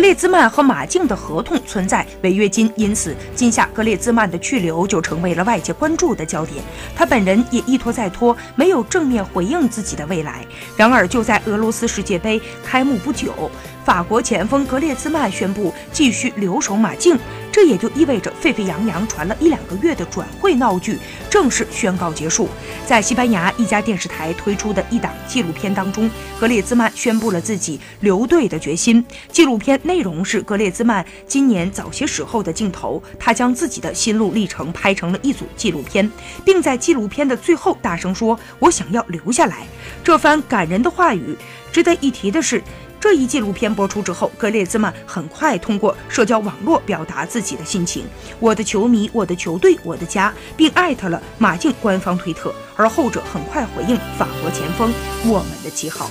格列兹曼和马竞的合同存在违约金，因此今夏格列兹曼的去留就成为了外界关注的焦点。他本人也一拖再拖，没有正面回应自己的未来。然而，就在俄罗斯世界杯开幕不久，法国前锋格列兹曼宣布继续留守马竞。这也就意味着沸沸扬扬传了一两个月的转会闹剧正式宣告结束。在西班牙一家电视台推出的一档纪录片当中，格列兹曼宣布了自己留队的决心。纪录片内容是格列兹曼今年早些时候的镜头，他将自己的心路历程拍成了一组纪录片，并在纪录片的最后大声说：“我想要留下来。”这番感人的话语，值得一提的是。这一纪录片播出之后，格列兹曼很快通过社交网络表达自己的心情：“我的球迷，我的球队，我的家”，并艾特了马竞官方推特。而后者很快回应：“法国前锋，我们的旗号。”